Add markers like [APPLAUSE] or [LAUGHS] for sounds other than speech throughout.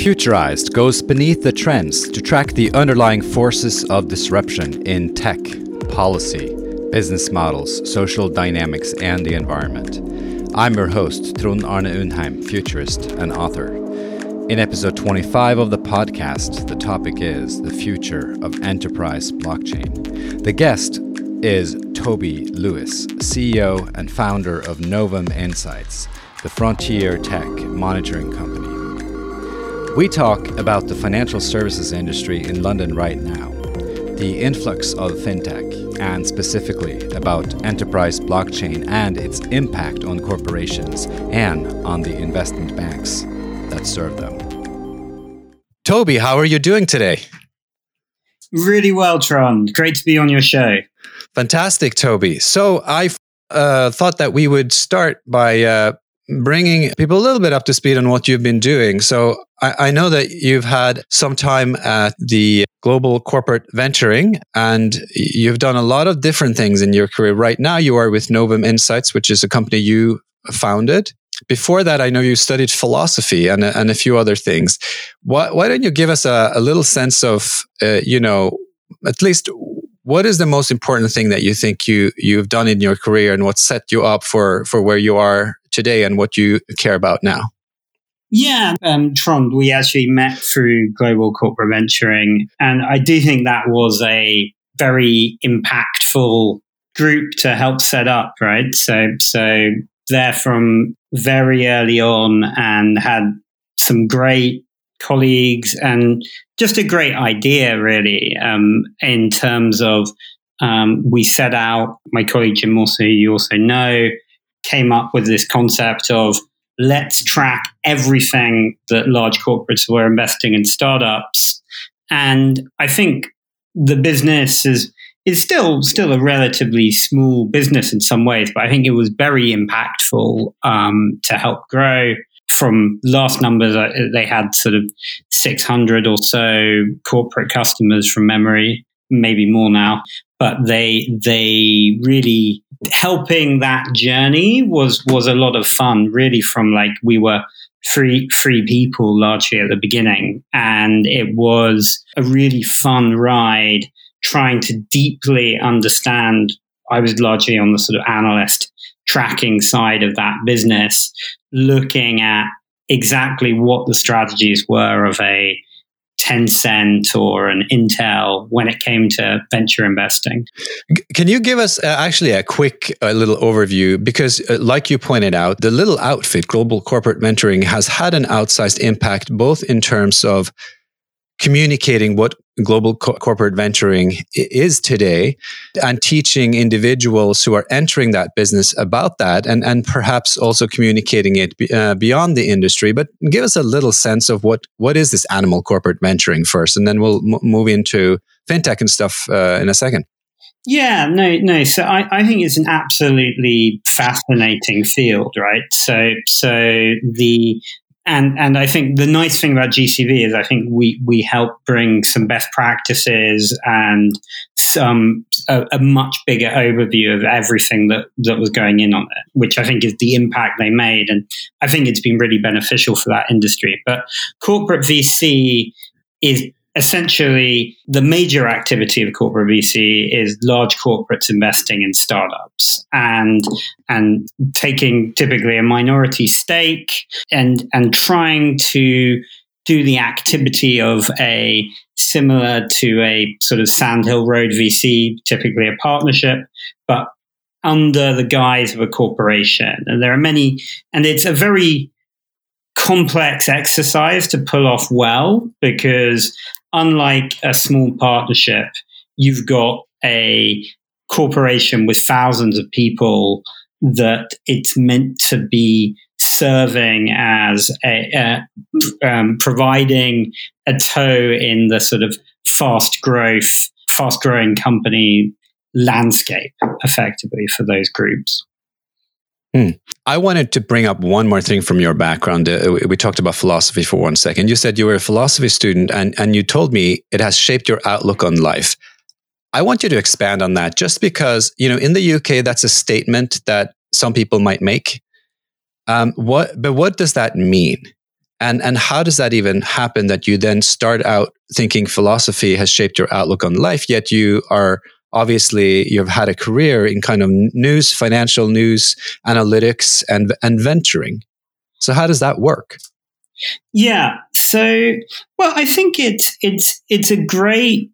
Futurized goes beneath the trends to track the underlying forces of disruption in tech, policy, business models, social dynamics, and the environment. I'm your host, Trond Arne Undheim, futurist and author. In episode 25 of the podcast, the topic is the future of enterprise blockchain. The guest is Toby Lewis, CEO and founder of Novum Insights, the frontier tech monitoring company. We talk about the financial services industry in London right now, the influx of fintech, and specifically about enterprise blockchain and its impact on corporations and on the investment banks that serve them. Toby, how are you doing today? Really well, Trond. Great to be on your show. Fantastic, Toby. So I uh, thought that we would start by uh, bringing people a little bit up to speed on what you've been doing. So I, I, know that you've had some time at the Global Corporate Venturing and you've done a lot of different things in your career. Right now, you are with Novum Insights, which is a company you founded before that, I know you studied philosophy and, and a few other things. Why, why don't you give us a, a little sense of, uh, you know, at least what is the most important thing that you think you you've done in your career and what set you up for for where you are today and what you care about now? Yeah, um, Trond, we actually met through Global Corporate Venturing, and I do think that was a very impactful group to help set up, right? So, so there from very early on and had some great colleagues and just a great idea, really, um, in terms of um, we set out, my colleague Jim Morse, you also know, came up with this concept of let's track everything that large corporates were investing in startups. And I think the business is is still still a relatively small business in some ways, but I think it was very impactful um, to help grow. From last numbers, they had sort of 600 or so corporate customers from memory, maybe more now. But they they really helping that journey was was a lot of fun. Really, from like we were three three people largely at the beginning, and it was a really fun ride trying to deeply understand. I was largely on the sort of analyst tracking side of that business, looking at exactly what the strategies were of a Tencent or an Intel when it came to venture investing. Can you give us uh, actually a quick uh, little overview? Because, uh, like you pointed out, the little outfit, Global Corporate Venturing, has had an outsized impact both in terms of communicating what global co- corporate venturing is today and teaching individuals who are entering that business about that and, and perhaps also communicating it be, uh, beyond the industry but give us a little sense of what what is this animal corporate venturing first and then we'll m- move into fintech and stuff uh, in a second yeah, no, no. So I, I think it's an absolutely fascinating field, right? So, so the and and I think the nice thing about GCV is I think we we help bring some best practices and some a, a, much bigger overview of everything that that was going in on it, which I think is the impact they made, and I think it's been really beneficial for that industry. But corporate VC is essentially the major activity of corporate VC is large corporates investing in startups and and taking typically a minority stake and and trying to do the activity of a similar to a sort of Sandhill Road VC, typically a partnership, but under the guise of a corporation. And there are many, and it's a very complex exercise to pull off well because unlike a small partnership, you've got a corporation with thousands of people that it's meant to be serving as a, uh, um, providing a toe in the sort of fast growth, fast growing company landscape effectively for those groups. Hmm. I wanted to bring up one more thing from your background. Uh, we talked about philosophy for one second. You said you were a philosophy student and, and you told me it has shaped your outlook on life. I want you to expand on that just because, you know, in the UK, that's a statement that some people might make. Um, what, but what does that mean? And, and how does that even happen that you then start out thinking philosophy has shaped your outlook on life, yet you are obviously you've had a career in kind of news, financial news, analytics, and, and venturing. So how does that work? Yeah. So, well, I think it's it's it's a great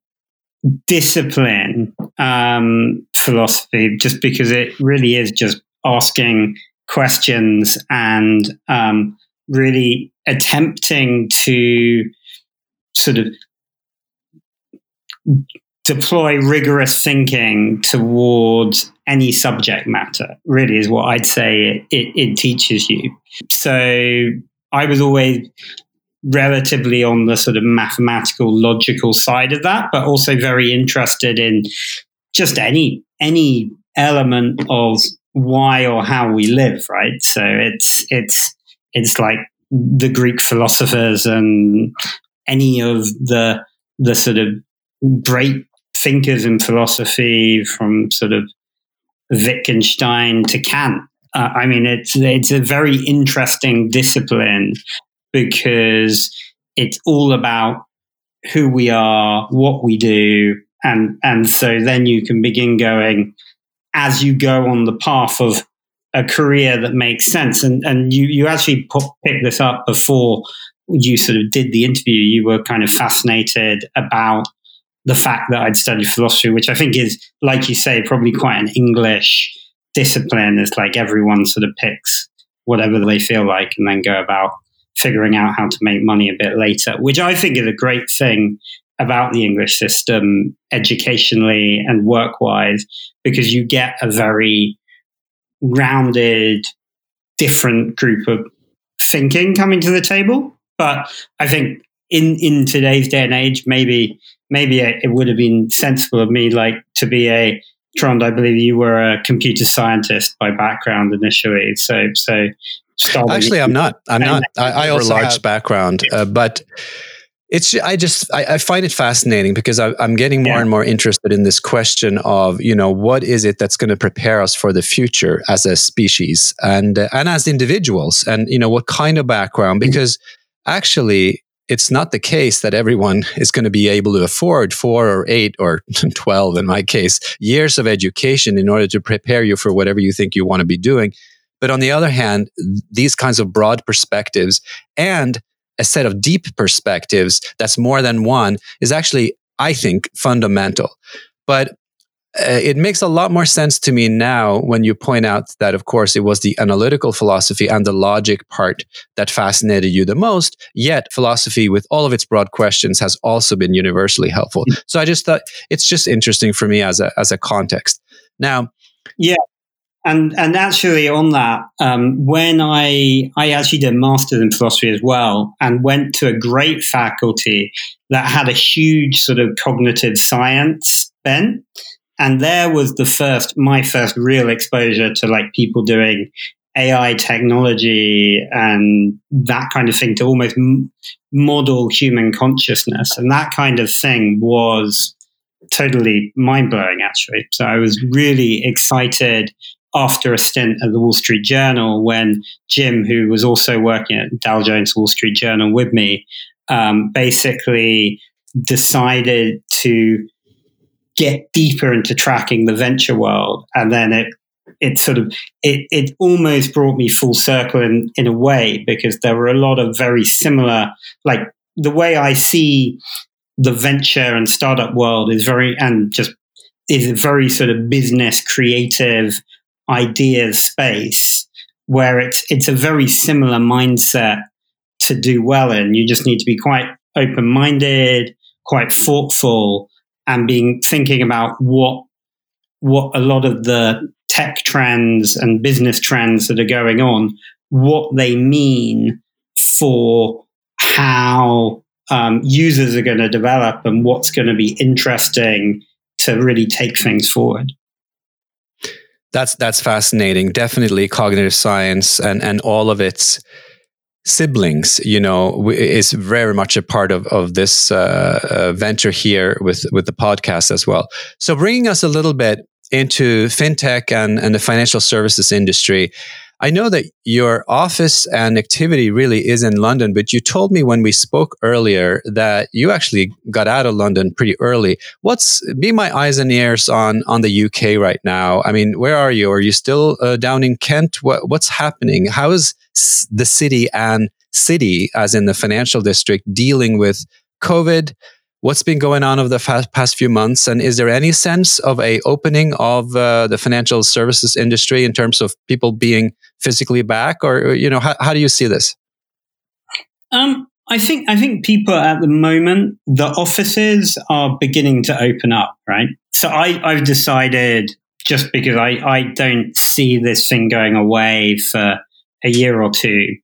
discipline um, philosophy, just because it really is just asking questions and um, really attempting to sort of deploy rigorous thinking towards any subject matter really is what i'd say it, it, it, teaches you. So i was always relatively on the sort of mathematical logical side of that but also very interested in just any any element of why or how we live right? So it's it's it's like the greek philosophers and any of the the sort of great thinkers in philosophy from sort of Wittgenstein to Kant. Uh, I mean, it's it's a very interesting discipline because it's all about who we are, what we do, and and so then you can begin going as you go on the path of a career that makes sense. And and you you actually put, picked this up before you sort of did the interview. You were kind of fascinated about the fact that I'd studied philosophy, which I think is, like you say, probably quite an English discipline. It's like everyone sort of picks whatever they feel like and then go about figuring out how to make money a bit later, which I think is a great thing about the English system educationally and work wise, because you get a very rounded, different group of thinking coming to the table. But I think in, in today's day and age, maybe maybe it would have been sensible of me like to be a Trond, I believe you were a computer scientist by background initially. So, so actually, I'm not. I'm not. I, I also large have, background, uh, but it's. I just I, I, find it fascinating because I, am getting more yeah. and more interested in this question of you know what is it that's going to prepare us for the future as a species and uh, and as individuals, and you know what kind of background because actually it's not the case that everyone is going to be able to afford four or eight or [LAUGHS] 12 in my case years of education in order to prepare you for whatever you think you want to be doing. But on the other hand these kinds of broad perspectives and a set of deep perspectives that's more than one is actually i think fundamental. But it makes a lot more sense to me now when you point out that, of course, it was the analytical philosophy and the logic part that fascinated you the most. Yet, philosophy, with all of its broad questions, has also been universally helpful. Mm. So I just thought it's just interesting for me as a as a context. Now, yeah, and and actually on that, um, when I I actually did a master's in philosophy as well, and went to a great faculty that had a huge sort of cognitive science bent and there was the first my first real exposure to like people doing AI technology and that kind of thing to almost model human consciousness. And that kind of thing was totally mind blowing, actually. So I was really excited after a stint at the Wall Street Journal when Jim, who was also working at Dow Jones Wall Street Journal with me, um, basically decided to get deeper into tracking the venture world. And then it, it sort of, it, it almost brought me full circle in, in a way because there were a lot of very similar, like the way I see the venture and startup world is very, and just is a very sort of business creative ideas space where it's, it's a very similar mindset to do well in. You just need to be quite open minded, quite thoughtful, and being thinking about what what a lot of the tech trends and business trends that are going on, what they mean for how um, users are going to develop and what's going to be interesting to really take things forward. That's that's fascinating. Definitely cognitive science and and all of its siblings, you know, is very much a part of of this uh, uh, venture here with with the podcast as well. So, bringing us a little bit into fintech and and the financial services industry. I know that your office and activity really is in London, but you told me when we spoke earlier that you actually got out of London pretty early. What's be my eyes and ears on on the UK right now? I mean, where are you? Are you still uh, down in Kent? What, what's happening? How is the city and city, as in the financial district, dealing with COVID? what's been going on over the past few months and is there any sense of a opening of uh, the financial services industry in terms of people being physically back? Or you know how, how do you see this? Um, i think i think people at the moment the offices are beginning to open up right? So i i've decided just because i i don't see this thing going away for a year or two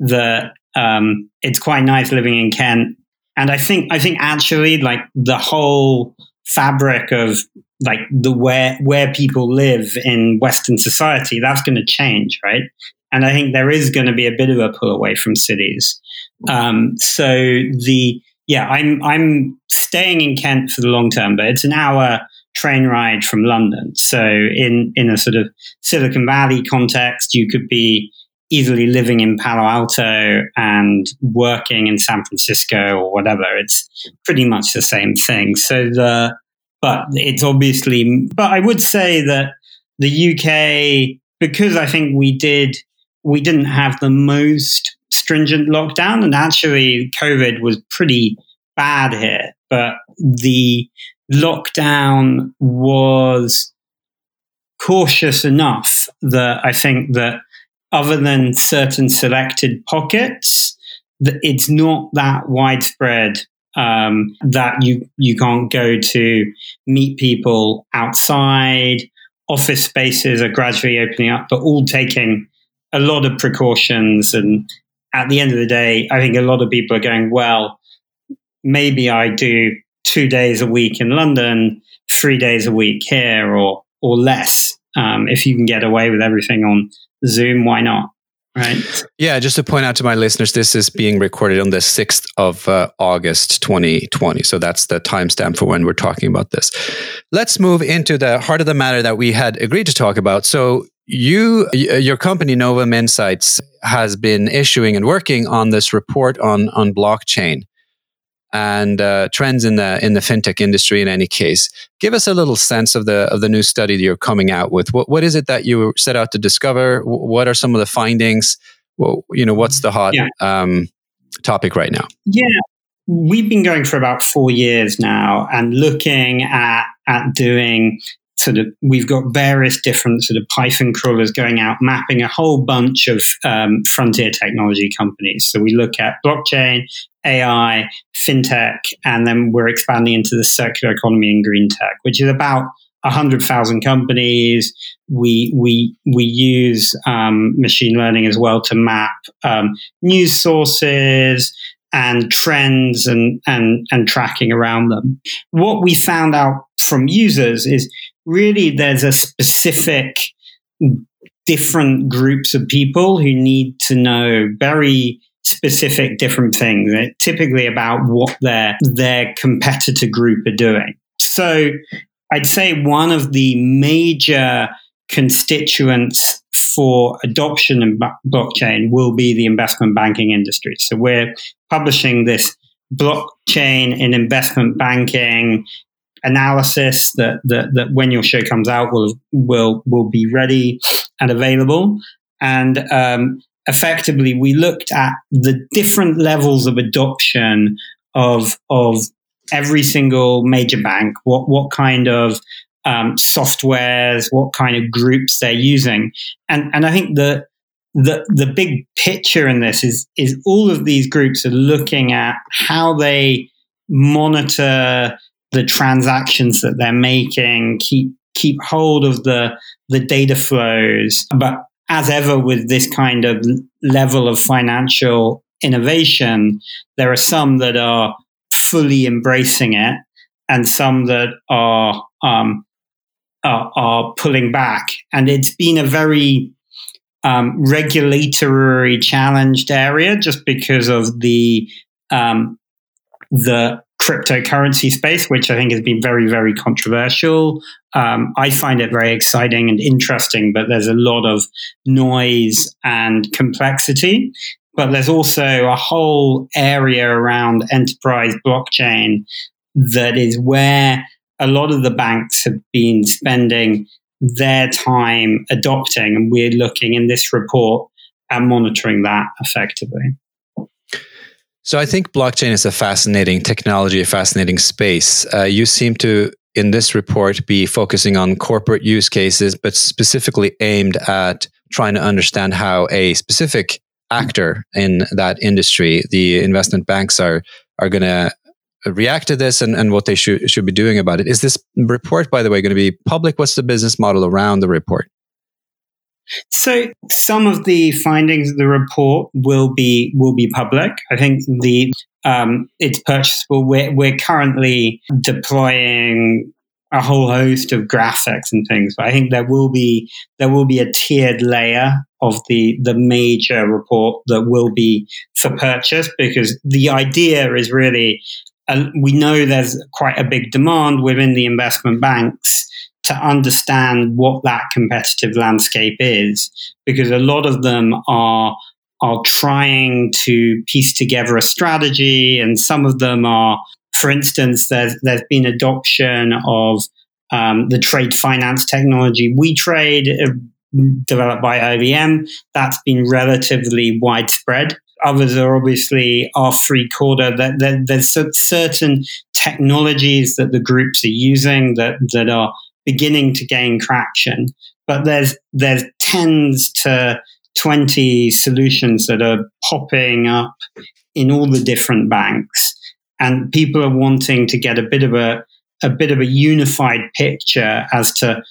that um, it's quite nice living in kent. And I think I think actually like the whole fabric of like the where where people live in Western society, that's going to change, right? And I think there is going to be a bit of a pull away from cities. Um, so the yeah, I'm I'm staying in Kent for the long term, but it's an hour train ride from London. So in in a sort of Silicon Valley context, you could be easily living in Palo Alto and working in San Francisco or whatever. It's pretty much the same thing. So the, but it's obviously, but I would say that the UK, because I think we did, we didn't have the most stringent lockdown and actually COVID was pretty bad here, but the lockdown was cautious enough that I think that other than certain selected pockets, it's not that widespread um, that you you can't go to meet people outside. Office spaces are gradually opening up, but all taking a lot of precautions. And at the end of the day, I think a lot of people are going, well, maybe I do two days a week in London, three days a week here, or or less. Um, if you can get away with everything on Zoom, why not? Right. Yeah, just to point out to my listeners, this is being recorded on the 6th of uh, August 2020. So that's the timestamp for when we're talking about this. Let's move into the heart of the matter that we had agreed to talk about. So you your company Novum Insights has been issuing and working on this report on on blockchain and uh, trends in the in the fintech industry. In any case, give us a little sense of the of the new study that you're coming out with. What what is it that you set out to discover? What are some of the findings? Well, you know, what's the hot yeah. um, topic right now? Yeah, we've been going for about four years now, and looking at at doing sort of we've got various different sort of Python crawlers going out mapping a whole bunch of um, frontier technology companies. So we look at blockchain, AI, fintech, and then we're expanding into the circular economy and green tech, which is about 100,000 companies. We, we, we use um, machine learning as well to map um, news sources and trends and, and, and tracking around them. What we found out from users is really there's a specific different groups of people who need to know very specific different things, typically about what their their competitor group are doing. So I'd say one of the major constituents for adoption in blockchain will be the investment banking industry. So we're publishing this blockchain in investment banking analysis that, that, that when your show comes out will will will be ready and available. And um, effectively, we looked at the different levels of adoption of of every single major bank. What what kind of um, softwares, what kind of groups they're using, and and I think the the the big picture in this is is all of these groups are looking at how they monitor the transactions that they're making, keep keep hold of the the data flows. But as ever with this kind of level of financial innovation, there are some that are fully embracing it, and some that are um, are, are pulling back. And it's been a very um, regulatory challenged area just because of the um, the cryptocurrency space, which I think has been very, very controversial. Um, I find it very exciting and interesting, but there's a lot of noise and complexity. But there's also a whole area around enterprise blockchain that is where a lot of the banks have been spending their time adopting. And we're looking in this report at monitoring that effectively. So I think blockchain is a fascinating technology, a fascinating space. Uh, you seem to, in this report, be focusing on corporate use cases, but specifically aimed at trying to understand how a specific actor in that industry, the investment banks, are are going to react to this and, and what they should should be doing about it. Is this report, by the way, going to be public? What's the business model around the report? So some of the findings of the report will be will be public. I think the um, it's purchasable. We're, we're currently deploying a whole host of graphics and things, but I think there will be there will be a tiered layer of the the major report that will be for purchase because the idea is really uh, we know there's quite a big demand within the investment banks to understand what that competitive landscape is, because a lot of them are are trying to piece together a strategy, and some of them are, for instance, there's there's been adoption of um, the trade finance technology WeTrade, uh, developed by IBM. That's been relatively widespread. Others are obviously R3Corda. That, that there's certain technologies that the groups are using that that are beginning to gain traction. But there's there's tens to 20 solutions that are popping up in all the different banks. And people are wanting to get a bit of a a bit of a unified picture as to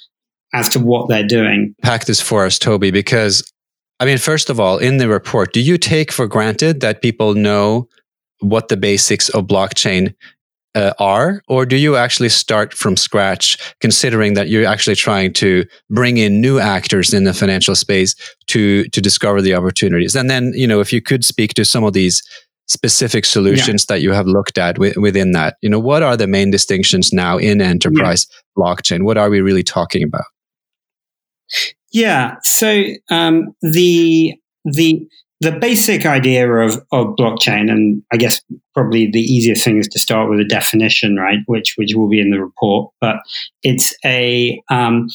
as to what they're doing. Pack this for us, Toby, because I mean, first of all, in the report, do you take for granted that people know what the basics of blockchain uh, are, or do you actually start from scratch, considering that you're actually trying to bring in new actors in the financial space to to discover the opportunities? And then, you know, if you could speak to some of these specific solutions yeah. that you have looked at w- within that, you know, what are the main distinctions now in enterprise yeah. blockchain? What are we really talking about? Yeah. So um, the the the basic idea of, of blockchain, and I guess probably the easiest thing is to start with a definition, right? Which which will be in the report, but it's a um,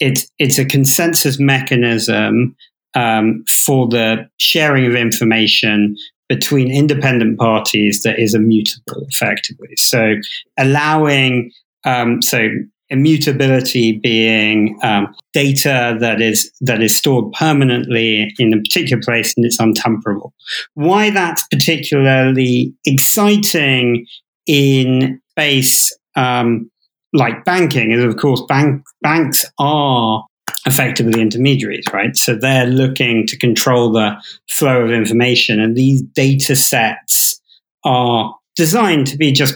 it's it's a consensus mechanism um, for the sharing of information between independent parties that is immutable, effectively. So allowing um, so immutability being um, data that is that is stored permanently in a particular place and it's untamperable. Why that's particularly exciting in space um, like banking is, of course, bank, banks are effectively intermediaries, right? So they're looking to control the flow of information, and these data sets are designed to be just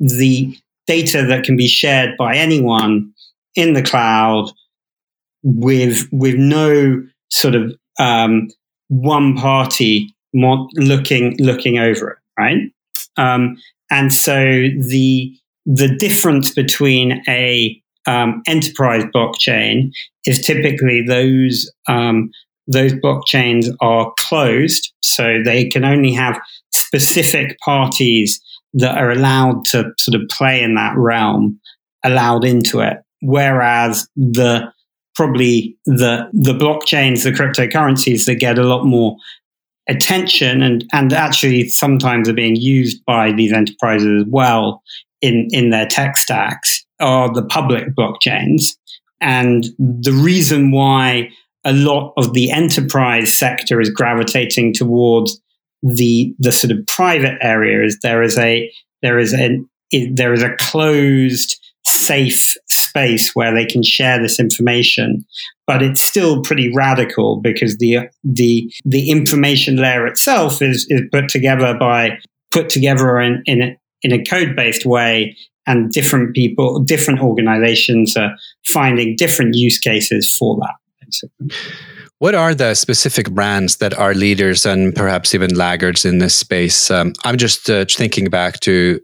the data that can be shared by anyone in the cloud with with no sort of um, one party looking looking over it, right? Um, and so the the difference between a um, enterprise blockchain is typically those um, those blockchains are closed, so they can only have specific parties that are allowed to sort of play in that realm allowed into it. Whereas the probably the the blockchains, the cryptocurrencies that get a lot more attention and and actually sometimes are being used by these enterprises as well in in their tech stacks are the public blockchains. And the reason why a lot of the enterprise sector is gravitating towards the the sort of private area is there is a there is a there is a closed safe space where they can share this information but it's still pretty radical because the the the information layer itself is is put together by put together in in a, in a code based way and different people different organizations are finding different use cases for that basically. What are the specific brands that are leaders and perhaps even laggards in this space? Um, I'm just uh, thinking back to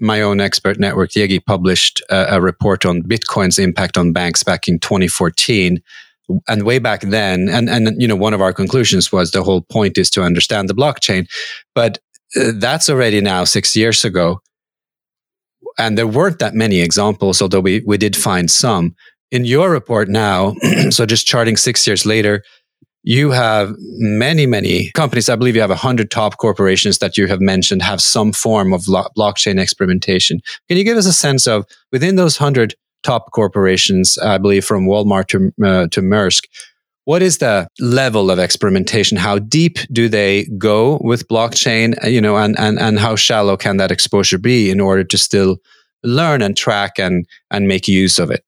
my own expert network, Yegii, published a, a report on Bitcoin's impact on banks back in 2014 and way back then and and you know one of our conclusions was the whole point is to understand the blockchain. But uh, that's already now 6 years ago. And there weren't that many examples although we we did find some in your report now [CLEARS THROAT] so just charting 6 years later you have many many companies i believe you have 100 top corporations that you have mentioned have some form of lo- blockchain experimentation can you give us a sense of within those 100 top corporations, I believe from Walmart to, uh, to Maersk. What is the level of experimentation? How deep do they go with blockchain? Uh, you know, and, and, and how shallow can that exposure be in order to still learn and track and, and make use of it?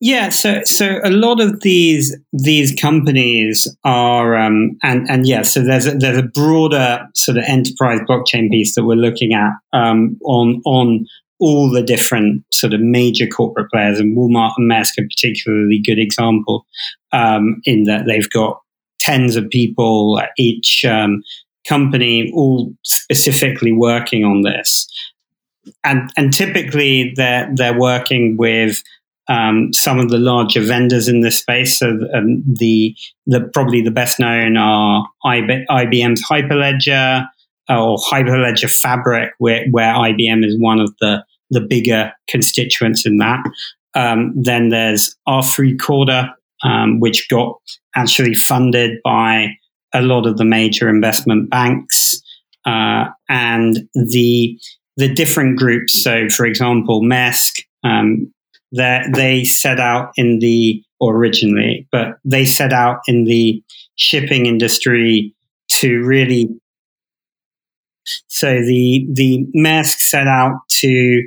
Yeah, so so a lot of these these companies are um, and and yeah, so there's a, there's a broader sort of enterprise blockchain piece that we're looking at um, on on all the different sort of major corporate players, and Walmart and Maersk are particularly good example um, in that they've got tens of people at each um, company, all specifically working on this, and and typically they're they're working with. Um, some of the larger vendors in this space, so um, the the probably the best known are IBM's Hyperledger, or Hyperledger Fabric, where, where IBM is one of the the bigger constituents in that. Um, then there's R3Corda, um, which got actually funded by a lot of the major investment banks, uh, and the the different groups. So, for example, Maersk, um, they set out in the originally, but they set out in the shipping industry to really. So the the Maersk set out to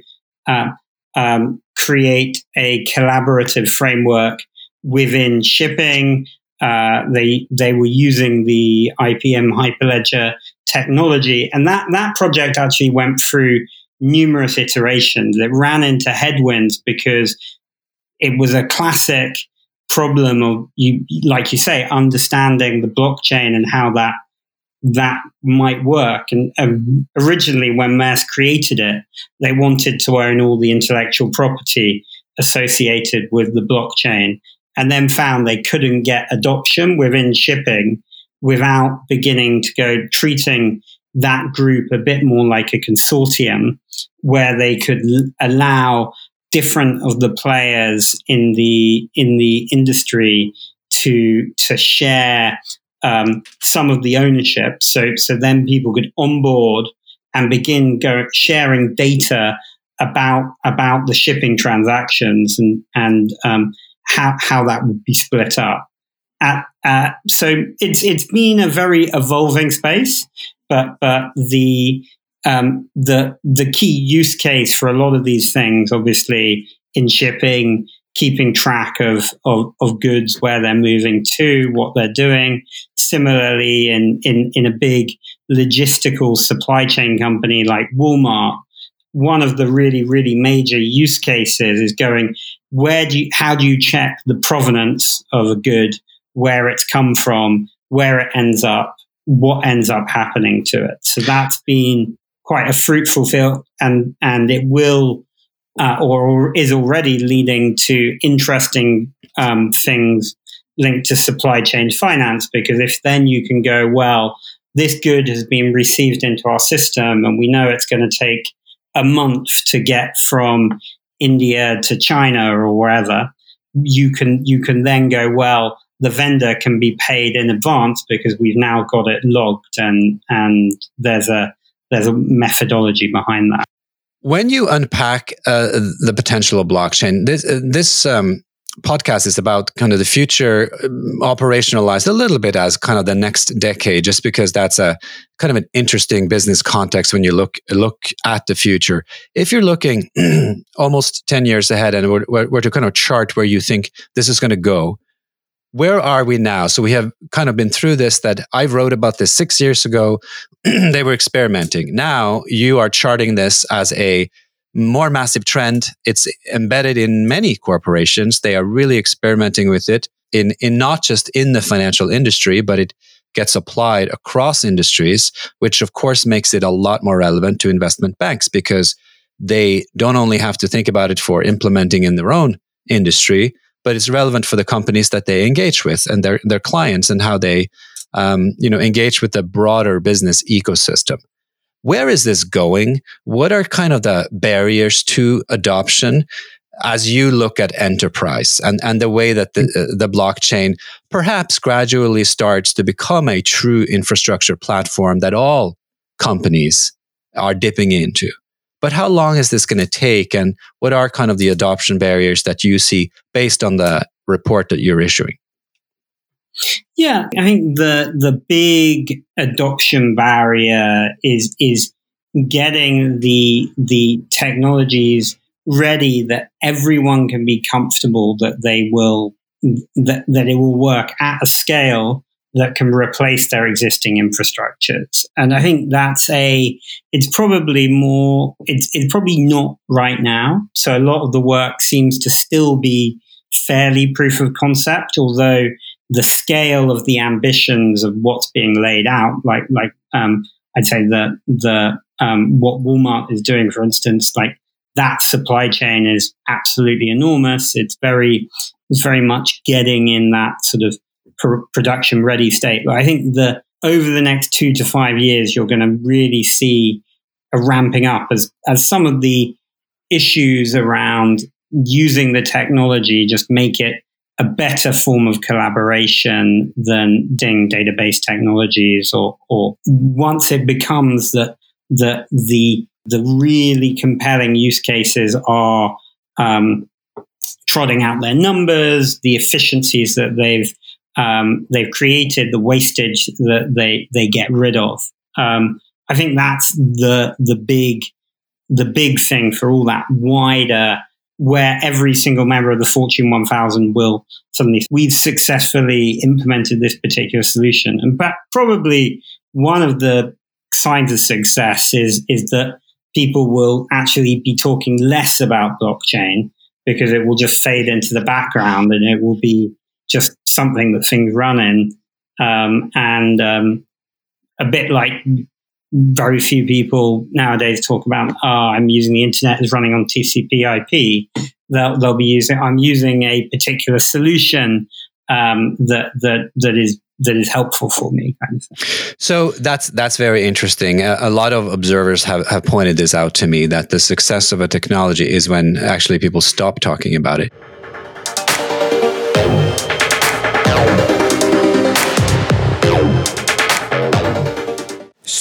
uh, um, create a collaborative framework within shipping. Uh, they they were using the IBM Hyperledger technology, and that that project actually went through numerous iterations. It ran into headwinds because it was a classic problem of you, like you say, understanding the blockchain and how that that might work. And um, originally, when Maersk created it, they wanted to own all the intellectual property associated with the blockchain, and then found they couldn't get adoption within shipping without beginning to go treating that group a bit more like a consortium where they could l- allow different of the players in the in the industry to to share um, some of the ownership. So, so then people could onboard and begin go, sharing data about about the shipping transactions and and um, how how that would be split up. At, uh, so it's it's been a very evolving space, but but the um, the the key use case for a lot of these things, obviously in shipping, keeping track of, of, of goods, where they're moving to, what they're doing. Similarly, in, in, in a big logistical supply chain company like Walmart, one of the really, really major use cases is going, where do you, how do you check the provenance of a good, where it's come from, where it ends up, what ends up happening to it. So that's been quite a fruitful field and, and it will uh, or is already leading to interesting um, things linked to supply chain finance. Because if then you can go, well, this good has been received into our system, and we know it's going to take a month to get from India to China or wherever. You can you can then go well. The vendor can be paid in advance because we've now got it logged, and and there's a there's a methodology behind that. When you unpack uh, the potential of blockchain, this uh, this um, podcast is about kind of the future um, operationalized a little bit as kind of the next decade, just because that's a kind of an interesting business context when you look look at the future. If you're looking [CLEARS THROAT] almost ten years ahead and we're, we're to kind of chart where you think this is going to go, where are we now? So we have kind of been through this that I wrote about this six years ago. [CLEARS THROAT] they were experimenting. Now you are charting this as a more massive trend. It's embedded in many corporations. They are really experimenting with it in, in not just in the financial industry, but it gets applied across industries, which of course makes it a lot more relevant to investment banks because they don't only have to think about it for implementing in their own industry, but it's relevant for the companies that they engage with and their, their clients and how they um, you know, engage with the broader business ecosystem. Where is this going? What are kind of the barriers to adoption? as you look at enterprise and, and the way that the, uh, the blockchain perhaps gradually starts to become a true infrastructure platform that all companies are dipping into. But how long is this going to take? And what are kind of the adoption barriers that you see based on the report that you're issuing? Yeah, I think the the big adoption barrier is is getting the the technologies ready that everyone can be comfortable that they will that, that it will work at a scale that can replace their existing infrastructures. And I think that's a, it's probably more, it's, it's probably not right now. So a lot of the work seems to still be fairly proof of concept, although the scale of the ambitions of what's being laid out, like, like, um, I'd say the, the, um, what Walmart is doing, for instance, like that supply chain is absolutely enormous. It's very, it's very much getting in that sort of pr- production ready state. But I think that over the next two to five years, you're going to really see a ramping up as, as some of the issues around using the technology just make it a better form of collaboration than doing database technologies or, or once it becomes that the, the the really compelling use cases are um, trotting out their numbers, the efficiencies that they've um, they've created, the wastage that they they get rid of. Um, I think that's the the big the big thing for all that wider where every single member of the Fortune 1000 will suddenly we've successfully implemented this particular solution, and but probably one of the signs of success is is that people will actually be talking less about blockchain because it will just fade into the background and it will be just something that things run in. Um, and um, a bit like very few people nowadays talk about, oh, I'm using the internet is running on TCP IP. They'll, they'll be using, I'm using a particular solution um, that, that, that is that is helpful for me. Kind of so that's that's very interesting. A, a, lot of observers have, have pointed this out to me that the success of a technology is when actually people stop talking about it.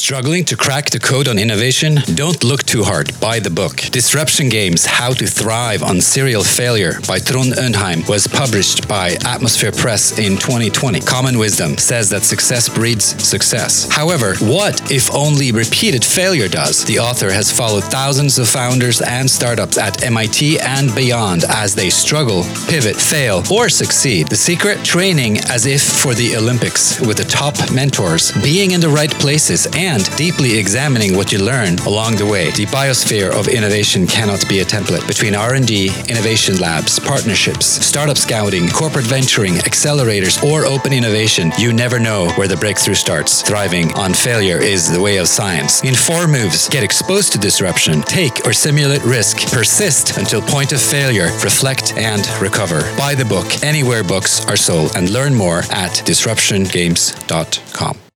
Struggling to crack the code on innovation? Don't look too hard. Buy the book. Disruption Games How to Thrive on Serial Failure by Trond Undheim was published by Atmosphere Press in 2020. Common wisdom says that success breeds success. However, what if only repeated failure does? The author has followed thousands of founders and startups at MIT and beyond as they struggle, pivot, fail, or succeed. The secret? Training as if for the Olympics with the top mentors, being in the right places, and and deeply examining what you learn along the way. The biosphere of innovation cannot be a template. Between R&D, innovation labs, partnerships, startup scouting, corporate venturing, accelerators, or open innovation, you never know where the breakthrough starts. Thriving on failure is the way of science. In four moves, get exposed to disruption, take or simulate risk, persist until point of failure, reflect and recover. Buy the book anywhere books are sold and learn more at disruptiongames.com.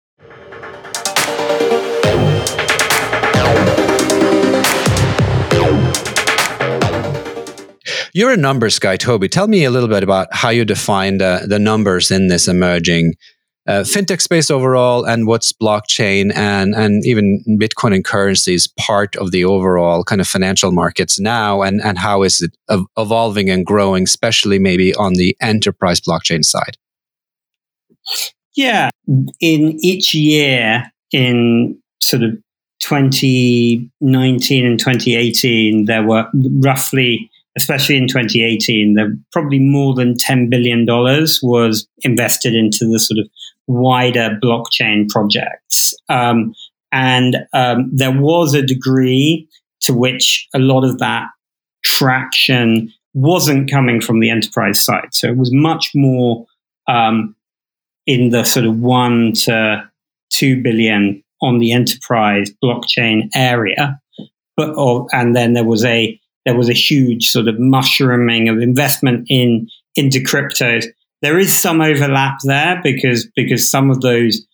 You're a numbers guy, Toby. Tell me a little bit about how you define the, the numbers in this emerging uh, fintech space overall, and what's blockchain and and even Bitcoin and currencies part of the overall kind of financial markets now, and and how is it evolving and growing, especially maybe on the enterprise blockchain side? Yeah, in each year in sort of 2019 and 2018, there were roughly especially in 2018, there probably more than $10 billion was invested into the sort of wider blockchain projects. Um, and um, there was a degree to which a lot of that traction wasn't coming from the enterprise side. So it was much more um, in the sort of one to two billion on the enterprise blockchain area, but or, and then there was a there was a huge sort of mushrooming of investment in into cryptos. There is some overlap there because because some of those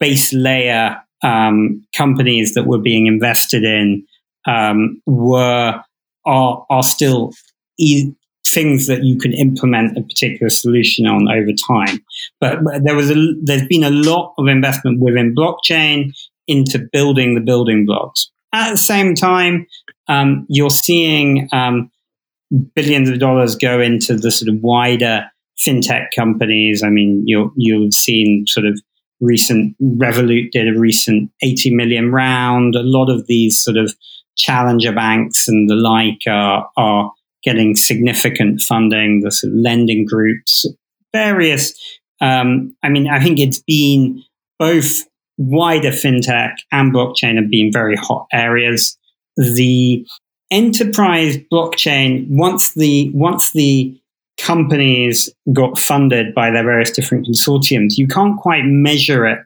base layer um, companies that were being invested in um, were are are still e- things that you can implement a particular solution on over time. But, but there was a there's been a lot of investment within blockchain into building the building blocks. At the same time, um, you're seeing um, billions of dollars go into the sort of wider fintech companies. I mean, you you've seen sort of recent Revolut did a recent 80 million round. A lot of these sort of challenger banks and the like are, are getting significant funding, the sort of lending groups, various. Um, I mean, I think it's been both wider fintech and blockchain have been very hot areas. The enterprise blockchain, once the once the companies got funded by their various different consortiums, you can't quite measure it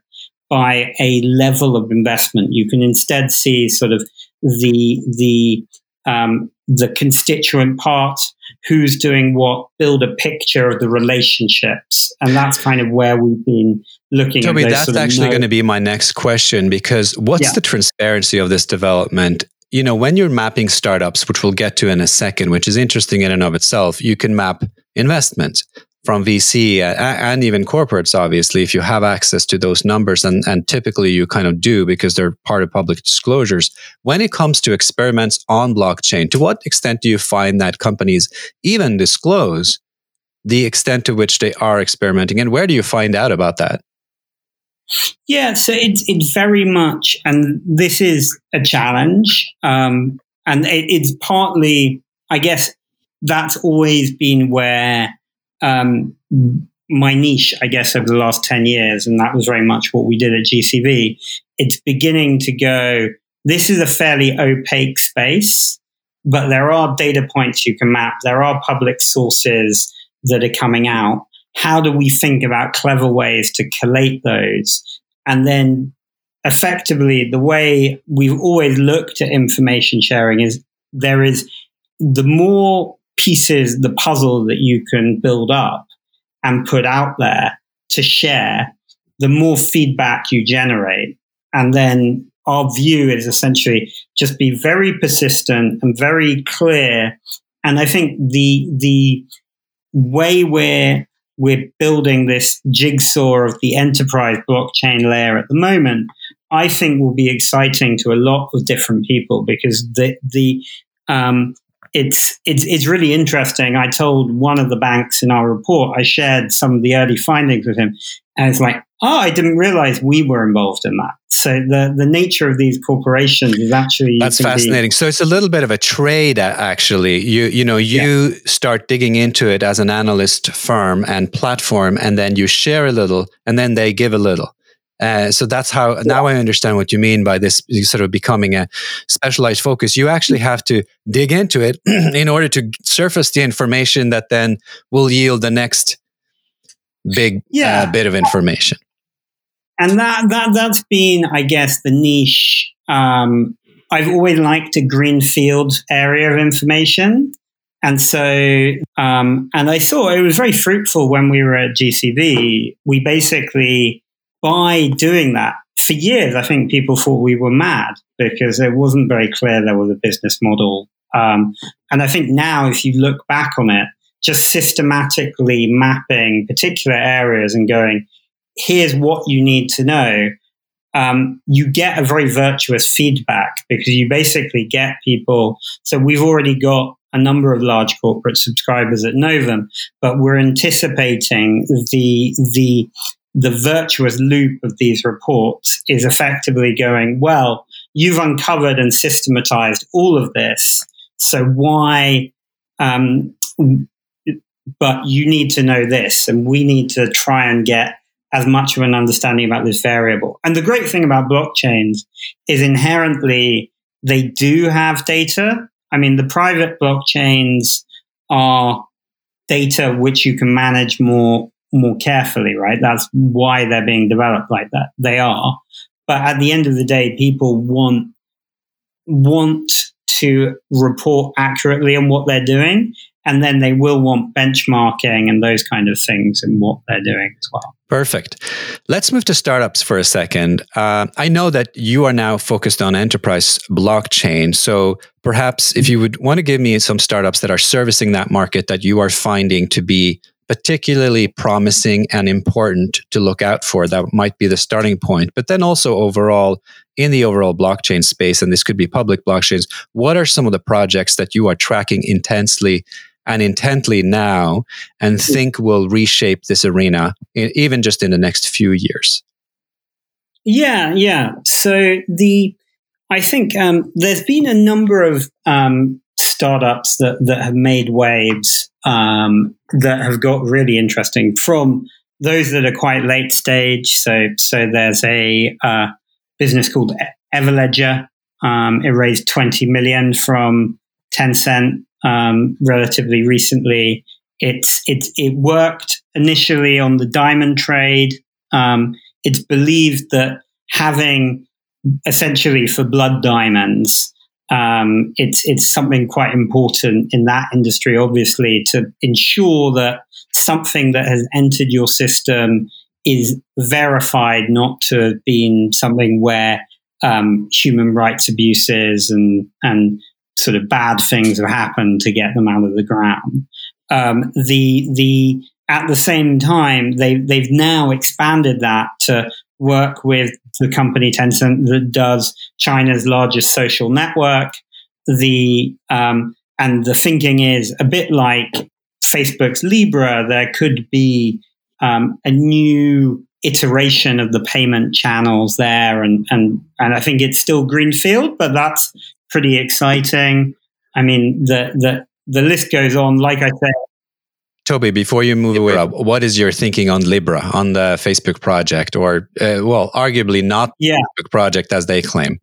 by a level of investment. You can instead see sort of the the um, the constituent parts, who's doing what, build a picture of the relationships, and that's kind of where we've been looking. At. Toby, that's actually going to be my next question because what's yeah. the transparency of this development? You know, when you're mapping startups, which we'll get to in a second, which is interesting in and of itself, you can map investment from VC and even corporates, obviously, if you have access to those numbers, and, and typically you kind of do because they're part of public disclosures. When it comes to experiments on blockchain, to what extent do you find that companies even disclose the extent to which they are experimenting, and where do you find out about that? Yeah, so it's it's very much, and this is a challenge, um, and it, it's partly, I guess, that's always been where um, my niche, I guess, over the last 10 years, and that was very much what we did at GCV. It's beginning to go, this is a fairly opaque space, but there are data points you can map. There are public sources that are coming out. How do we think about clever ways to collate those? And then effectively, the way we've always looked at information sharing is there is the more pieces, the puzzle that you can build up and put out there to share, the more feedback you generate. And then our view is essentially just be very persistent and very clear. And I think the, the way we're, we're building this jigsaw of the enterprise blockchain layer at the moment, I think will be exciting to a lot of different people because the, the, um, it's it's it's really interesting. I told one of the banks in our report, I shared some of the early findings with him, and it's like, oh, I didn't realize we were involved in that. So the the nature of these corporations is actually that's fascinating. Be, so it's a little bit of a trade, uh, actually. You you know you yeah. start digging into it as an analyst firm and platform, and then you share a little, and then they give a little. Uh, so that's how now I understand what you mean by this sort of becoming a specialized focus. You actually have to dig into it [CLEARS THROAT] in order to surface the information that then will yield the next big uh, yeah. uh, bit of information. And that that that's been, I guess, the niche. Um, I've always liked a greenfield area of information. And so, um, and I thought it was very fruitful when we were at GCV. We basically by doing that, for years, I think people thought we were mad because it wasn't very clear there was a business model. Um, and I think now, if you look back on it, just systematically mapping particular areas and going, here's what you need to know, um, you get a very virtuous feedback because you basically get people. So we've already got a number of large corporate subscribers at Novum, but we're anticipating the the the virtuous loop of these reports is effectively going, well, you've uncovered and systematized all of this. So why, um, but you need to know this, and we need to try and get as much of an understanding about this variable. And the great thing about blockchains is inherently they do have data. I mean, the private blockchains are data which you can manage more more carefully, right? That's why they're being developed like that. They are. But at the end of the day, people want want to report accurately on what they're doing and then they will want benchmarking and those kind of things in what they're doing as well. Perfect. Let's move to startups for a second. Uh, I know that you are now focused on enterprise blockchain. So perhaps if you would want to give me some startups that are servicing that market that you are finding to be particularly promising and important to look out for, that might be the starting point. But then also overall, in the overall blockchain space, and this could be public blockchains, what are some of the projects that you are tracking intensely and intently now and think will reshape this arena, even just in the next few years? Yeah, yeah. So the I think um, there's been a number of um, startups that that have made waves um, that have got really interesting from those that are quite late stage. So so there's a uh, business called Everledger. Um, it raised 20 million from Tencent um, relatively recently. It's it it worked initially on the diamond trade. Um, it's believed that having essentially for blood diamonds, um, it's it's something quite important in that industry, obviously, to ensure that something that has entered your system is verified not to have been something where um, human rights abuses and and sort of bad things have happened to get them out of the ground. Um, the the at the same time they they've now expanded that to work with the company Tencent that does China's largest social network. The um, and the thinking is a bit like Facebook's Libra. There could be um, a new iteration of the payment channels there, and and and I think it's still greenfield, but that's pretty exciting. I mean, the the the list goes on. Like I said, Toby, before you move away, what is your thinking on Libra, on the Facebook project, or uh, well, arguably not yeah. Facebook project as they claim?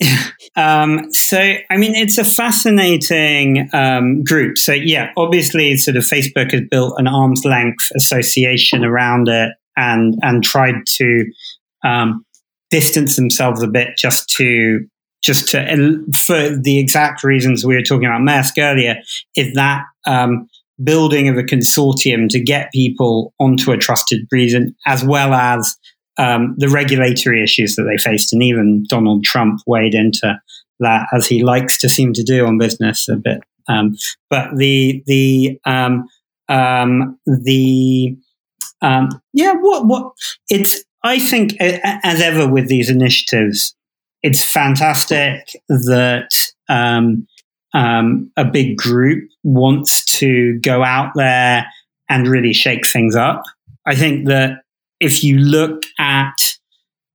[LAUGHS] um, so, I mean, it's a fascinating um, group. So, yeah, obviously, sort of Facebook has built an arm's length association around it and and tried to um, distance themselves a bit just to just to for the exact reasons we were talking about Maersk earlier is that um, building of a consortium to get people onto a trusted reason as well as um, the regulatory issues that they faced and even Donald Trump weighed into that as he likes to seem to do on business a bit. Um, but the the um, um, the um, yeah what what it's I think, as ever with these initiatives, it's fantastic that um, um, a big group wants to go out there and really shake things up. I think that if you look at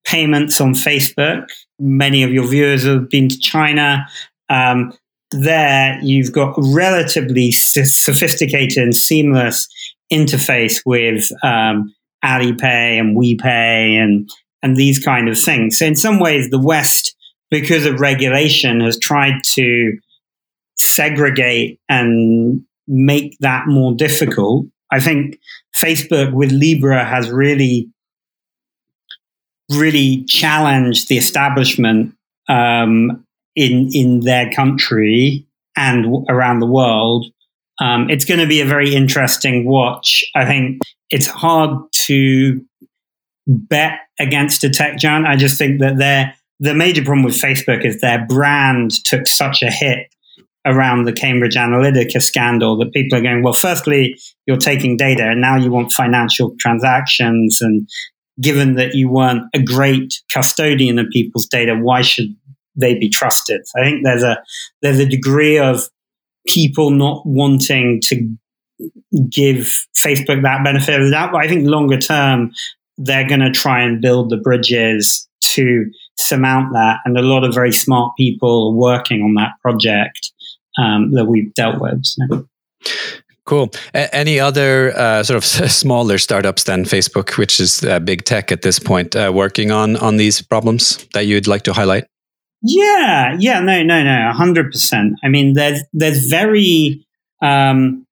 payments on Facebook, many of your viewers have been to China. Um, there, you've got a relatively sophisticated and seamless interface with um, Alipay and WePay and and these kind of things. So in some ways, the West, because of regulation, has tried to segregate and make that more difficult. I think Facebook with Libra has really, really challenged the establishment um, in in their country and around the world. Um, it's going to be a very interesting watch. I think it's hard to bet against a tech giant. I just think that their the major problem with Facebook is their brand took such a hit around the Cambridge Analytica scandal that people are going, well, firstly, you're taking data and now you want financial transactions. And given that you weren't a great custodian of people's data, why should they be trusted? So I think there's a there's a degree of people not wanting to give Facebook that benefit of the doubt. But I think longer term, they're going to try and build the bridges to surmount that. And a lot of very smart people working on that project um, that we've dealt with. So. Cool. A- any other uh, sort of [LAUGHS] smaller startups than Facebook, which is uh, big tech at this point, uh, working on on these problems that you'd like to highlight? Yeah, yeah, no, no, no, hundred percent. I mean, there's there's very um,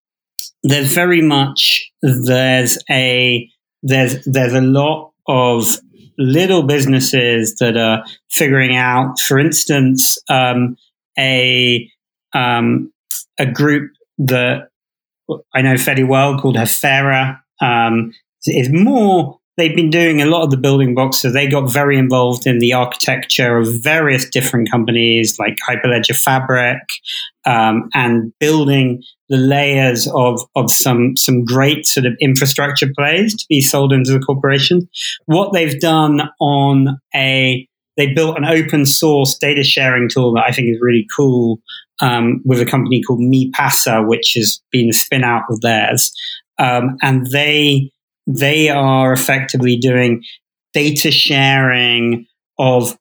there's very much there's a there's there's a lot of little businesses that are figuring out, for instance, um, a um, a group that I know fairly well called Hacera um, is more they've been doing a lot of the building blocks. So they got very involved in the architecture of various different companies like Hyperledger Fabric um, and building the layers of, of some, some great sort of infrastructure plays to be sold into the corporation. What they've done on a, they built an open source data sharing tool that I think is really cool um, with a company called MiPasa, which has been a spin out of theirs. Um, and they, they are effectively doing data sharing of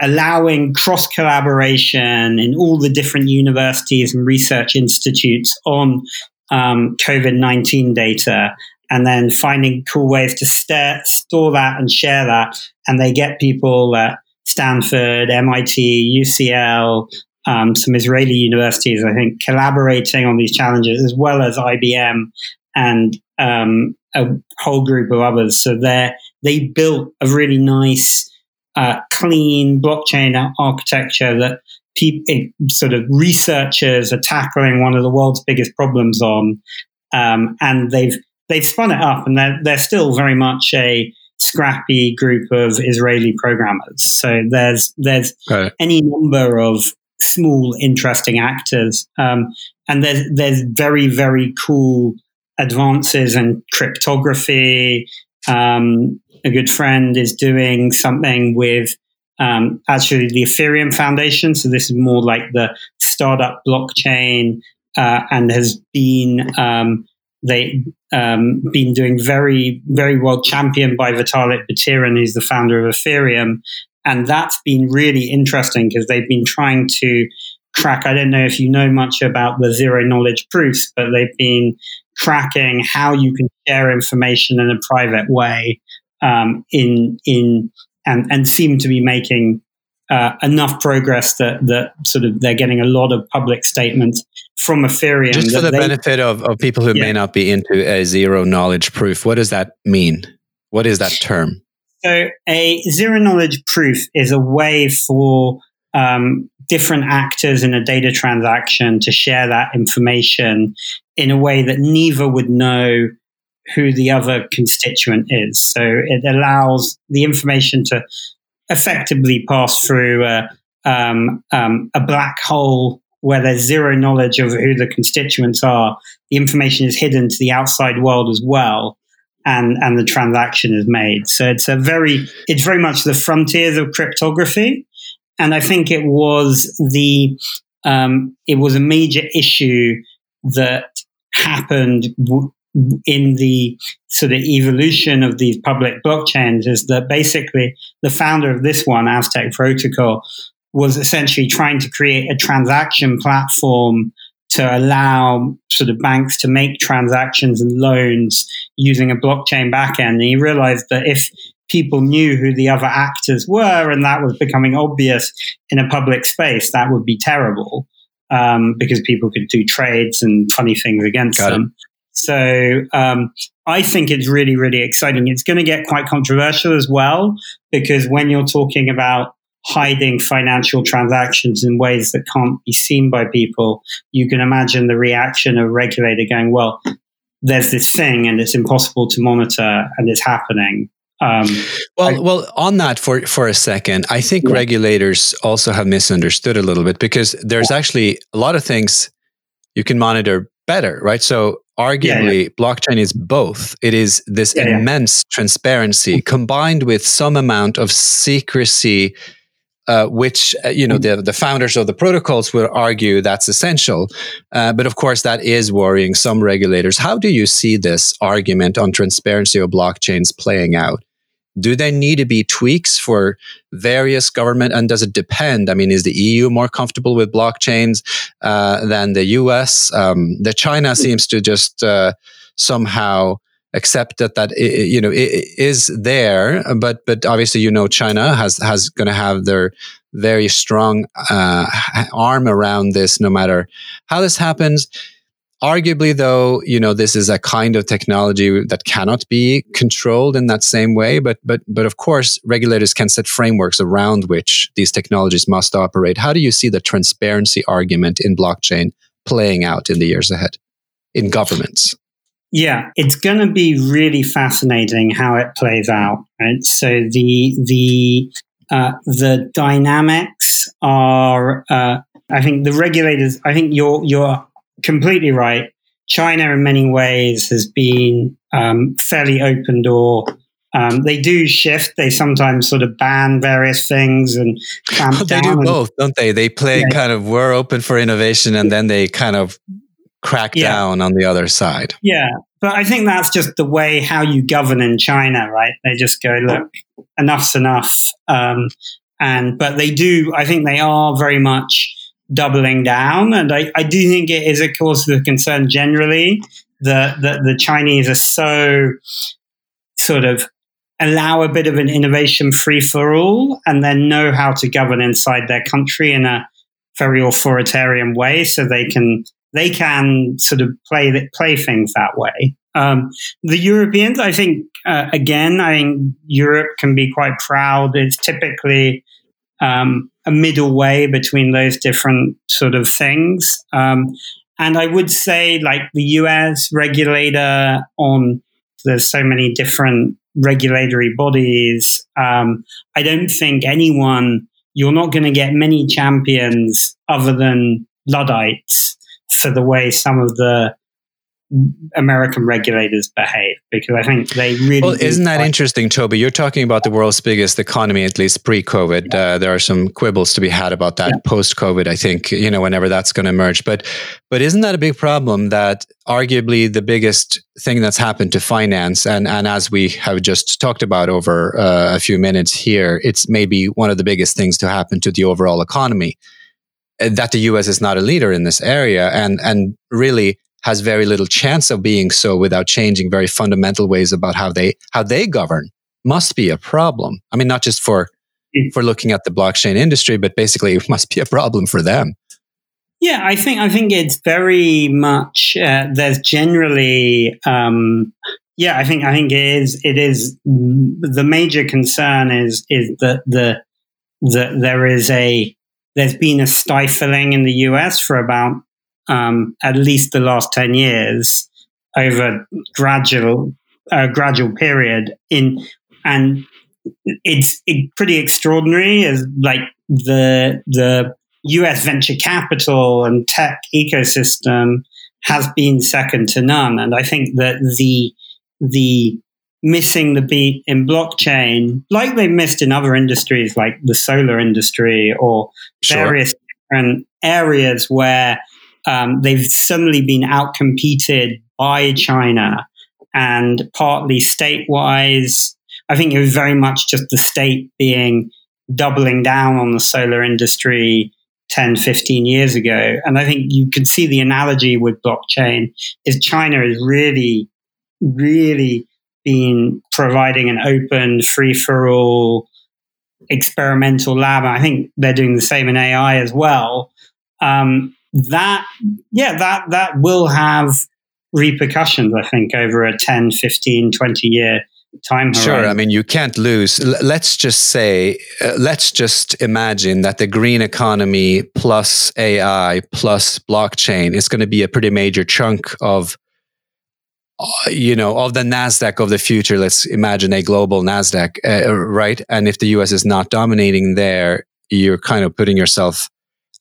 allowing cross collaboration in all the different universities and research institutes on um, COVID 19 data and then finding cool ways to st- store that and share that. And they get people at Stanford, MIT, UCL, um, some Israeli universities, I think, collaborating on these challenges, as well as IBM and um, a whole group of others. So they they built a really nice, uh, clean blockchain architecture that people, sort of researchers are tackling one of the world's biggest problems on, um, and they've they've spun it up, and they're they're still very much a scrappy group of Israeli programmers. So there's there's right. any number of small interesting actors, um, and there's there's very very cool advances in cryptography. Um, a good friend is doing something with um, actually the Ethereum Foundation. So this is more like the startup blockchain, uh, and has been um, they um, been doing very very well championed by Vitalik Buterin, who's the founder of Ethereum, and that's been really interesting because they've been trying to crack. I don't know if you know much about the zero knowledge proofs, but they've been tracking how you can share information in a private way um, in in and and seem to be making uh, enough progress that that sort of they're getting a lot of public statements from Ethereum. Just for the they, benefit of, of people who yeah. may not be into a zero knowledge proof, what does that mean? What is that term? So a zero knowledge proof is a way for um, different actors in a data transaction to share that information in a way that neither would know who the other constituent is. So it allows the information to effectively pass through a, um, um, a black hole where there's zero knowledge of who the constituents are. The information is hidden to the outside world as well. And, and the transaction is made. So it's a very, it's very much the frontiers of cryptography. And I think it was the, um, it was a major issue that happened w- in the sort of evolution of these public blockchains is that basically the founder of this one, Aztec Protocol, was essentially trying to create a transaction platform to allow sort of banks to make transactions and loans using a blockchain backend. And he realized that if people knew who the other actors were and that was becoming obvious in a public space, that would be terrible um, because people could do trades and funny things against Got them. It. So um, I think it's really, really exciting. It's going to get quite controversial as well because when you're talking about hiding financial transactions in ways that can't be seen by people, you can imagine the reaction of a regulator going, well, there's this thing and it's impossible to monitor and it's happening. Um, well, I, well, on that for for a second, I think yeah. regulators also have misunderstood a little bit because there's actually a lot of things you can monitor better, right? So arguably, yeah, blockchain is both. It is this immense transparency mm. combined with some amount of secrecy. Uh, which uh, you know mm. the the founders of the protocols will argue that's essential, uh, but of course that is worrying some regulators. How do you see this argument on transparency of blockchains playing out? Do they need to be tweaks for various government and does it depend? I mean is the eu more comfortable with blockchains uh, than the us um, the china seems to just uh, somehow accept that that you know it is there but but obviously you know china has has going to have their very strong uh, arm around this no matter how this happens arguably, though, you know, this is a kind of technology that cannot be controlled in that same way. But, but, but of course, regulators can set frameworks around which these technologies must operate. How do you see the transparency argument in blockchain playing out in the years ahead in governments? Yeah, it's going to be really fascinating how it plays out. Right. So the the uh, the dynamics are. Uh, I think the regulators. I think you're you're completely right. China, in many ways, has been um, fairly open door. Um, they do shift. They sometimes sort of ban various things and clamp well, [LAUGHS] they do and, both, don't they? They play yeah. kind of we're open for innovation, and then they kind of crack yeah. down on the other side. Yeah, but I think that's just the way how you govern in China, right? They just go, look, enough's enough. Um, and but they do. I think they are very much doubling down. And I, I do think it is a cause of concern generally that, that the Chinese are so sort of allow a bit of an innovation free for all and then know how to govern inside their country in a very authoritarian way so they can they can sort of play play things that way. Um, the Europeans, I think, uh, again, I think Europe can be quite proud. It's typically um, a middle way between those different sort of things. Um, and I would say, like the US regulator on, there's so many different regulatory bodies. Um, I don't think anyone, you're not going to get many champions other than Luddites for the way some of the American regulators behave because I think they really. Well, isn't that interesting, Toby? You're talking about the world's biggest economy, at least pre-COVID. Yeah. Uh, there are some quibbles to be had about that yeah. post-COVID. I think you know whenever that's going to emerge, but but isn't that a big problem? That arguably the biggest thing that's happened to finance, and and as we have just talked about over uh, a few minutes here, it's maybe one of the biggest things to happen to the overall economy. Uh, that the U.S. is not a leader in this area, and and really has very little chance of being so without changing very fundamental ways about how they how they govern must be a problem. I mean, not just for for looking at the blockchain industry, but basically it must be a problem for them. Yeah, I think I think it's very much uh, there's generally um, yeah, I think I think it is it is the major concern is is that the that there is a there's been a stifling in the US for about um, at least the last 10 years over gradual uh, gradual period in and it's it, pretty extraordinary as like the the US venture capital and tech ecosystem has been second to none and I think that the the missing the beat in blockchain like they've missed in other industries like the solar industry or sure. various different areas where um, they've suddenly been outcompeted by China and partly state-wise. I think it was very much just the state being doubling down on the solar industry 10, 15 years ago. And I think you could see the analogy with blockchain is China is really, really been providing an open, free for all experimental lab. I think they're doing the same in AI as well. Um, that yeah that that will have repercussions i think over a 10 15 20 year time horizon. Sure. I mean, you can't lose. L- let's just say, uh, let's just imagine that the green economy plus AI plus blockchain is going to be a pretty major chunk of, uh, you know, of the Nasdaq of the future. Let's imagine a global Nasdaq, uh, right? And if the US is not dominating there, you're kind of putting yourself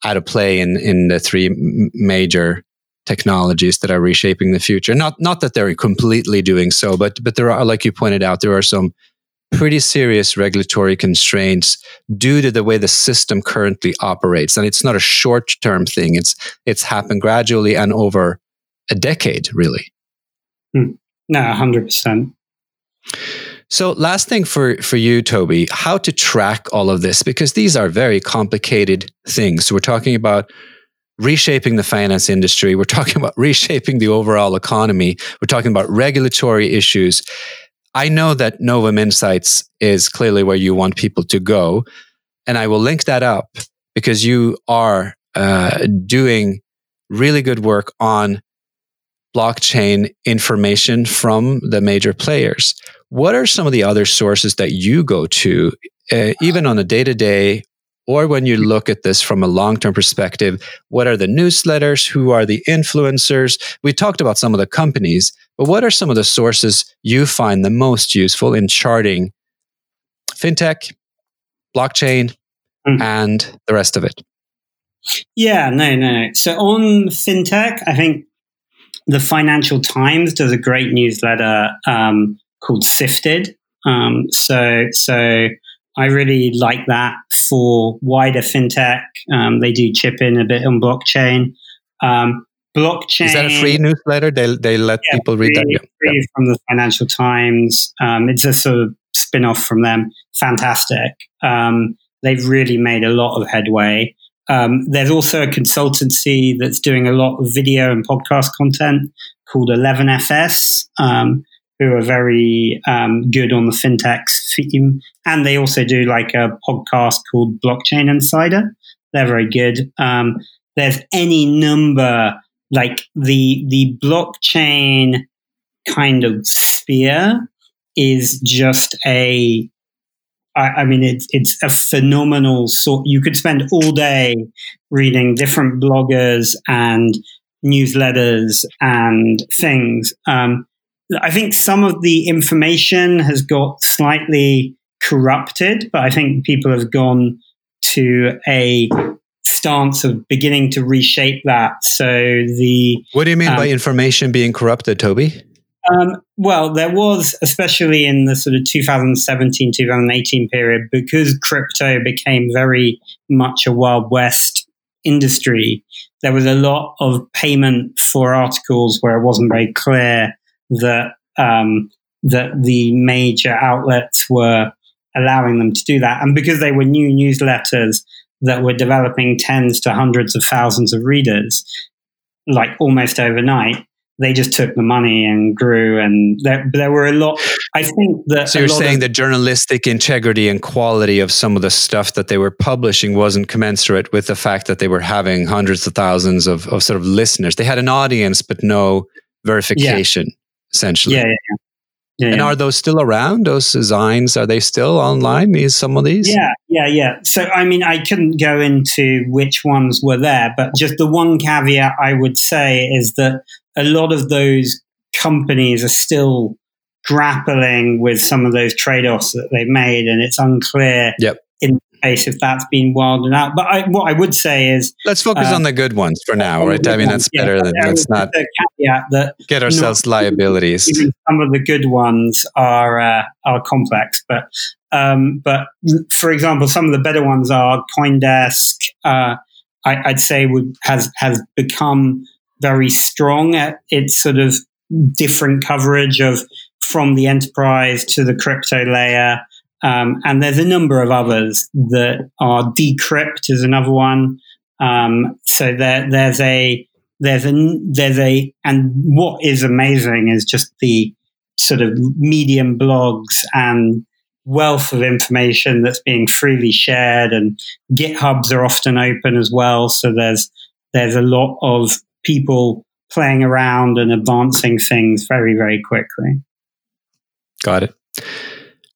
out of play in in the three major technologies that are reshaping the future. Not not that they're completely doing so, but but there are, like you pointed out, there are some pretty serious regulatory constraints due to the way the system currently operates, and it's not a short term thing. It's it's happened gradually and over a decade, really. Hmm. No, hundred percent. So, last thing for, for you, Toby, how to track all of this, because these are very complicated things. So, we're talking about reshaping the finance industry, we're talking about [LAUGHS] reshaping the overall economy, we're talking about regulatory issues. I know that Novum Insights is clearly where you want people to go. And I will link that up because you are uh, doing really good work on blockchain information from the major players. What are some of the other sources that you go to, uh, even on a day to day, or when you look at this from a long term perspective? What are the newsletters? Who are the influencers? We talked about some of the companies, but what are some of the sources you find the most useful in charting fintech, blockchain, mm. and the rest of it? Yeah, no, no. So on fintech, I think the Financial Times does a great newsletter um, called Sifted. Um, so, so I really like that for wider fintech. Um, they do chip in a bit on blockchain. Um, blockchain is that a free newsletter? They they let yeah, people read free, that. Free yeah. from the Financial Times. Um, it's a sort of spin off from them. Fantastic. Um, they've really made a lot of headway. Um, there's also a consultancy that's doing a lot of video and podcast content called 11FS, um, who are very um, good on the fintech theme. And they also do like a podcast called Blockchain Insider. They're very good. Um, there's any number, like the, the blockchain kind of sphere is just a I, I, mean, it's it's a phenomenal sort. You could spend all day reading different bloggers and newsletters and things. Um, I think some of the information has got slightly corrupted, but I think people have gone to a stance of beginning to reshape that. So the what do you mean um, by information being corrupted, Toby? Um, well, there was, especially in the sort of 2017, 2018 period, because crypto became very much a Wild West industry, there was a lot of payment for articles where it wasn't very clear that um, that the major outlets were allowing them to do that. And because they were new newsletters that were developing tens to hundreds of thousands of readers, like almost overnight, they just took the money and grew. And there, there were a lot. I think that. So you're saying of, the journalistic integrity and quality of some of the stuff that they were publishing wasn't commensurate with the fact that they were having hundreds of thousands of, of sort of listeners. They had an audience, but no verification, yeah. essentially. Yeah, yeah, yeah. And yeah. are those still around? Those designs are they still online? These some of these? Yeah, yeah, yeah. So I mean, I couldn't go into which ones were there, but just the one caveat I would say is that a lot of those companies are still grappling with some of those trade-offs that they've made, and it's unclear yep. Case if that's been widened out. But I, what I would say is, let's focus uh, on the good ones for now, right? I mean, that's better yeah, than let's not that get ourselves not, liabilities. Some of the good ones are uh, are complex, but um, but for example, some of the better ones are CoinDesk. Uh, I, would say would has has become very strong at its sort of different coverage of from the enterprise to the crypto layer. Um, and there's a number of others that are decrypt is another one. Um, so there, there's a there's a there's a and what is amazing is just the sort of medium blogs and wealth of information that's being freely shared and githubs are often open as well so there's there's a lot of people playing around and advancing things very, very quickly. Got it.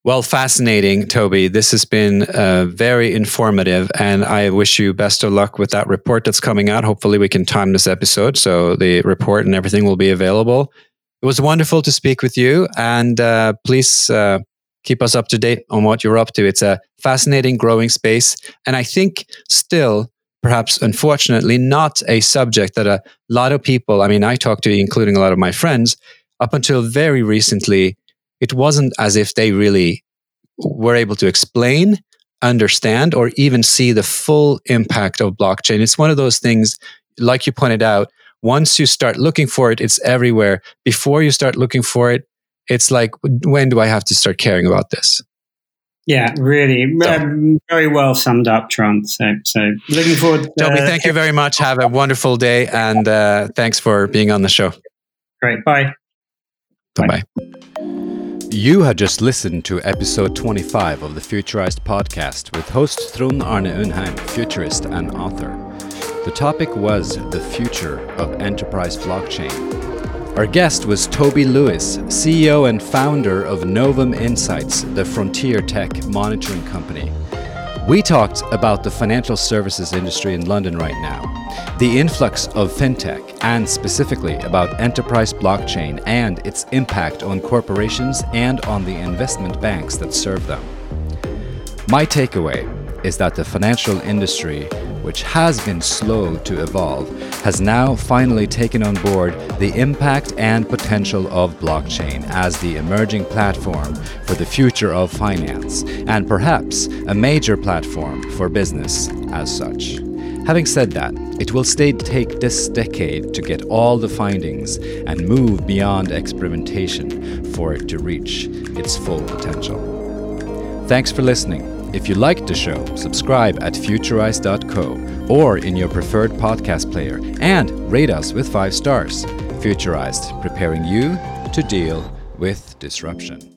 Well, fascinating, Toby. This has been uh, very informative, and I wish you best of luck with that report that's coming out. Hopefully, we can time this episode so the report and everything will be available. It was wonderful to speak with you, and uh, please uh, keep us up to date on what you're up to. It's a fascinating, growing space, and I think still perhaps unfortunately not a subject that a lot of people, I mean, I talked to, including a lot of my friends, up until very recently, it wasn't as if they really were able to explain, understand, or even see the full impact of blockchain. It's one of those things, like you pointed out, once you start looking for it, it's everywhere. Before you start looking for it, it's like, when do I have to start caring about this? Yeah, really, so, um, very well summed up, Trond. So, so looking forward. To, Toby, thank you very much. Have a wonderful day, and uh, thanks for being on the show. Great. Bye. Bye. Bye. You had just listened to episode 25 of the Futurized podcast with host Trond Arne Undheim, futurist and author. The topic was the future of enterprise blockchain. Our guest was Toby Lewis, CEO and founder of Novum Insights, the frontier tech monitoring company. We talked about the financial services industry in London right now, the influx of fintech, and specifically about enterprise blockchain and its impact on corporations and on the investment banks that serve them. My takeaway is that the financial industry which has been slow to evolve, has now finally taken on board the impact and potential of blockchain as the emerging platform for the future of finance, and perhaps a major platform for business as such. Having said that, it will take this decade to get all the findings and move beyond experimentation for it to reach its full potential. Thanks for listening. If you liked the show, subscribe at futurize.co or in your preferred podcast player and rate us with five stars. Futurized, preparing you to deal with disruption.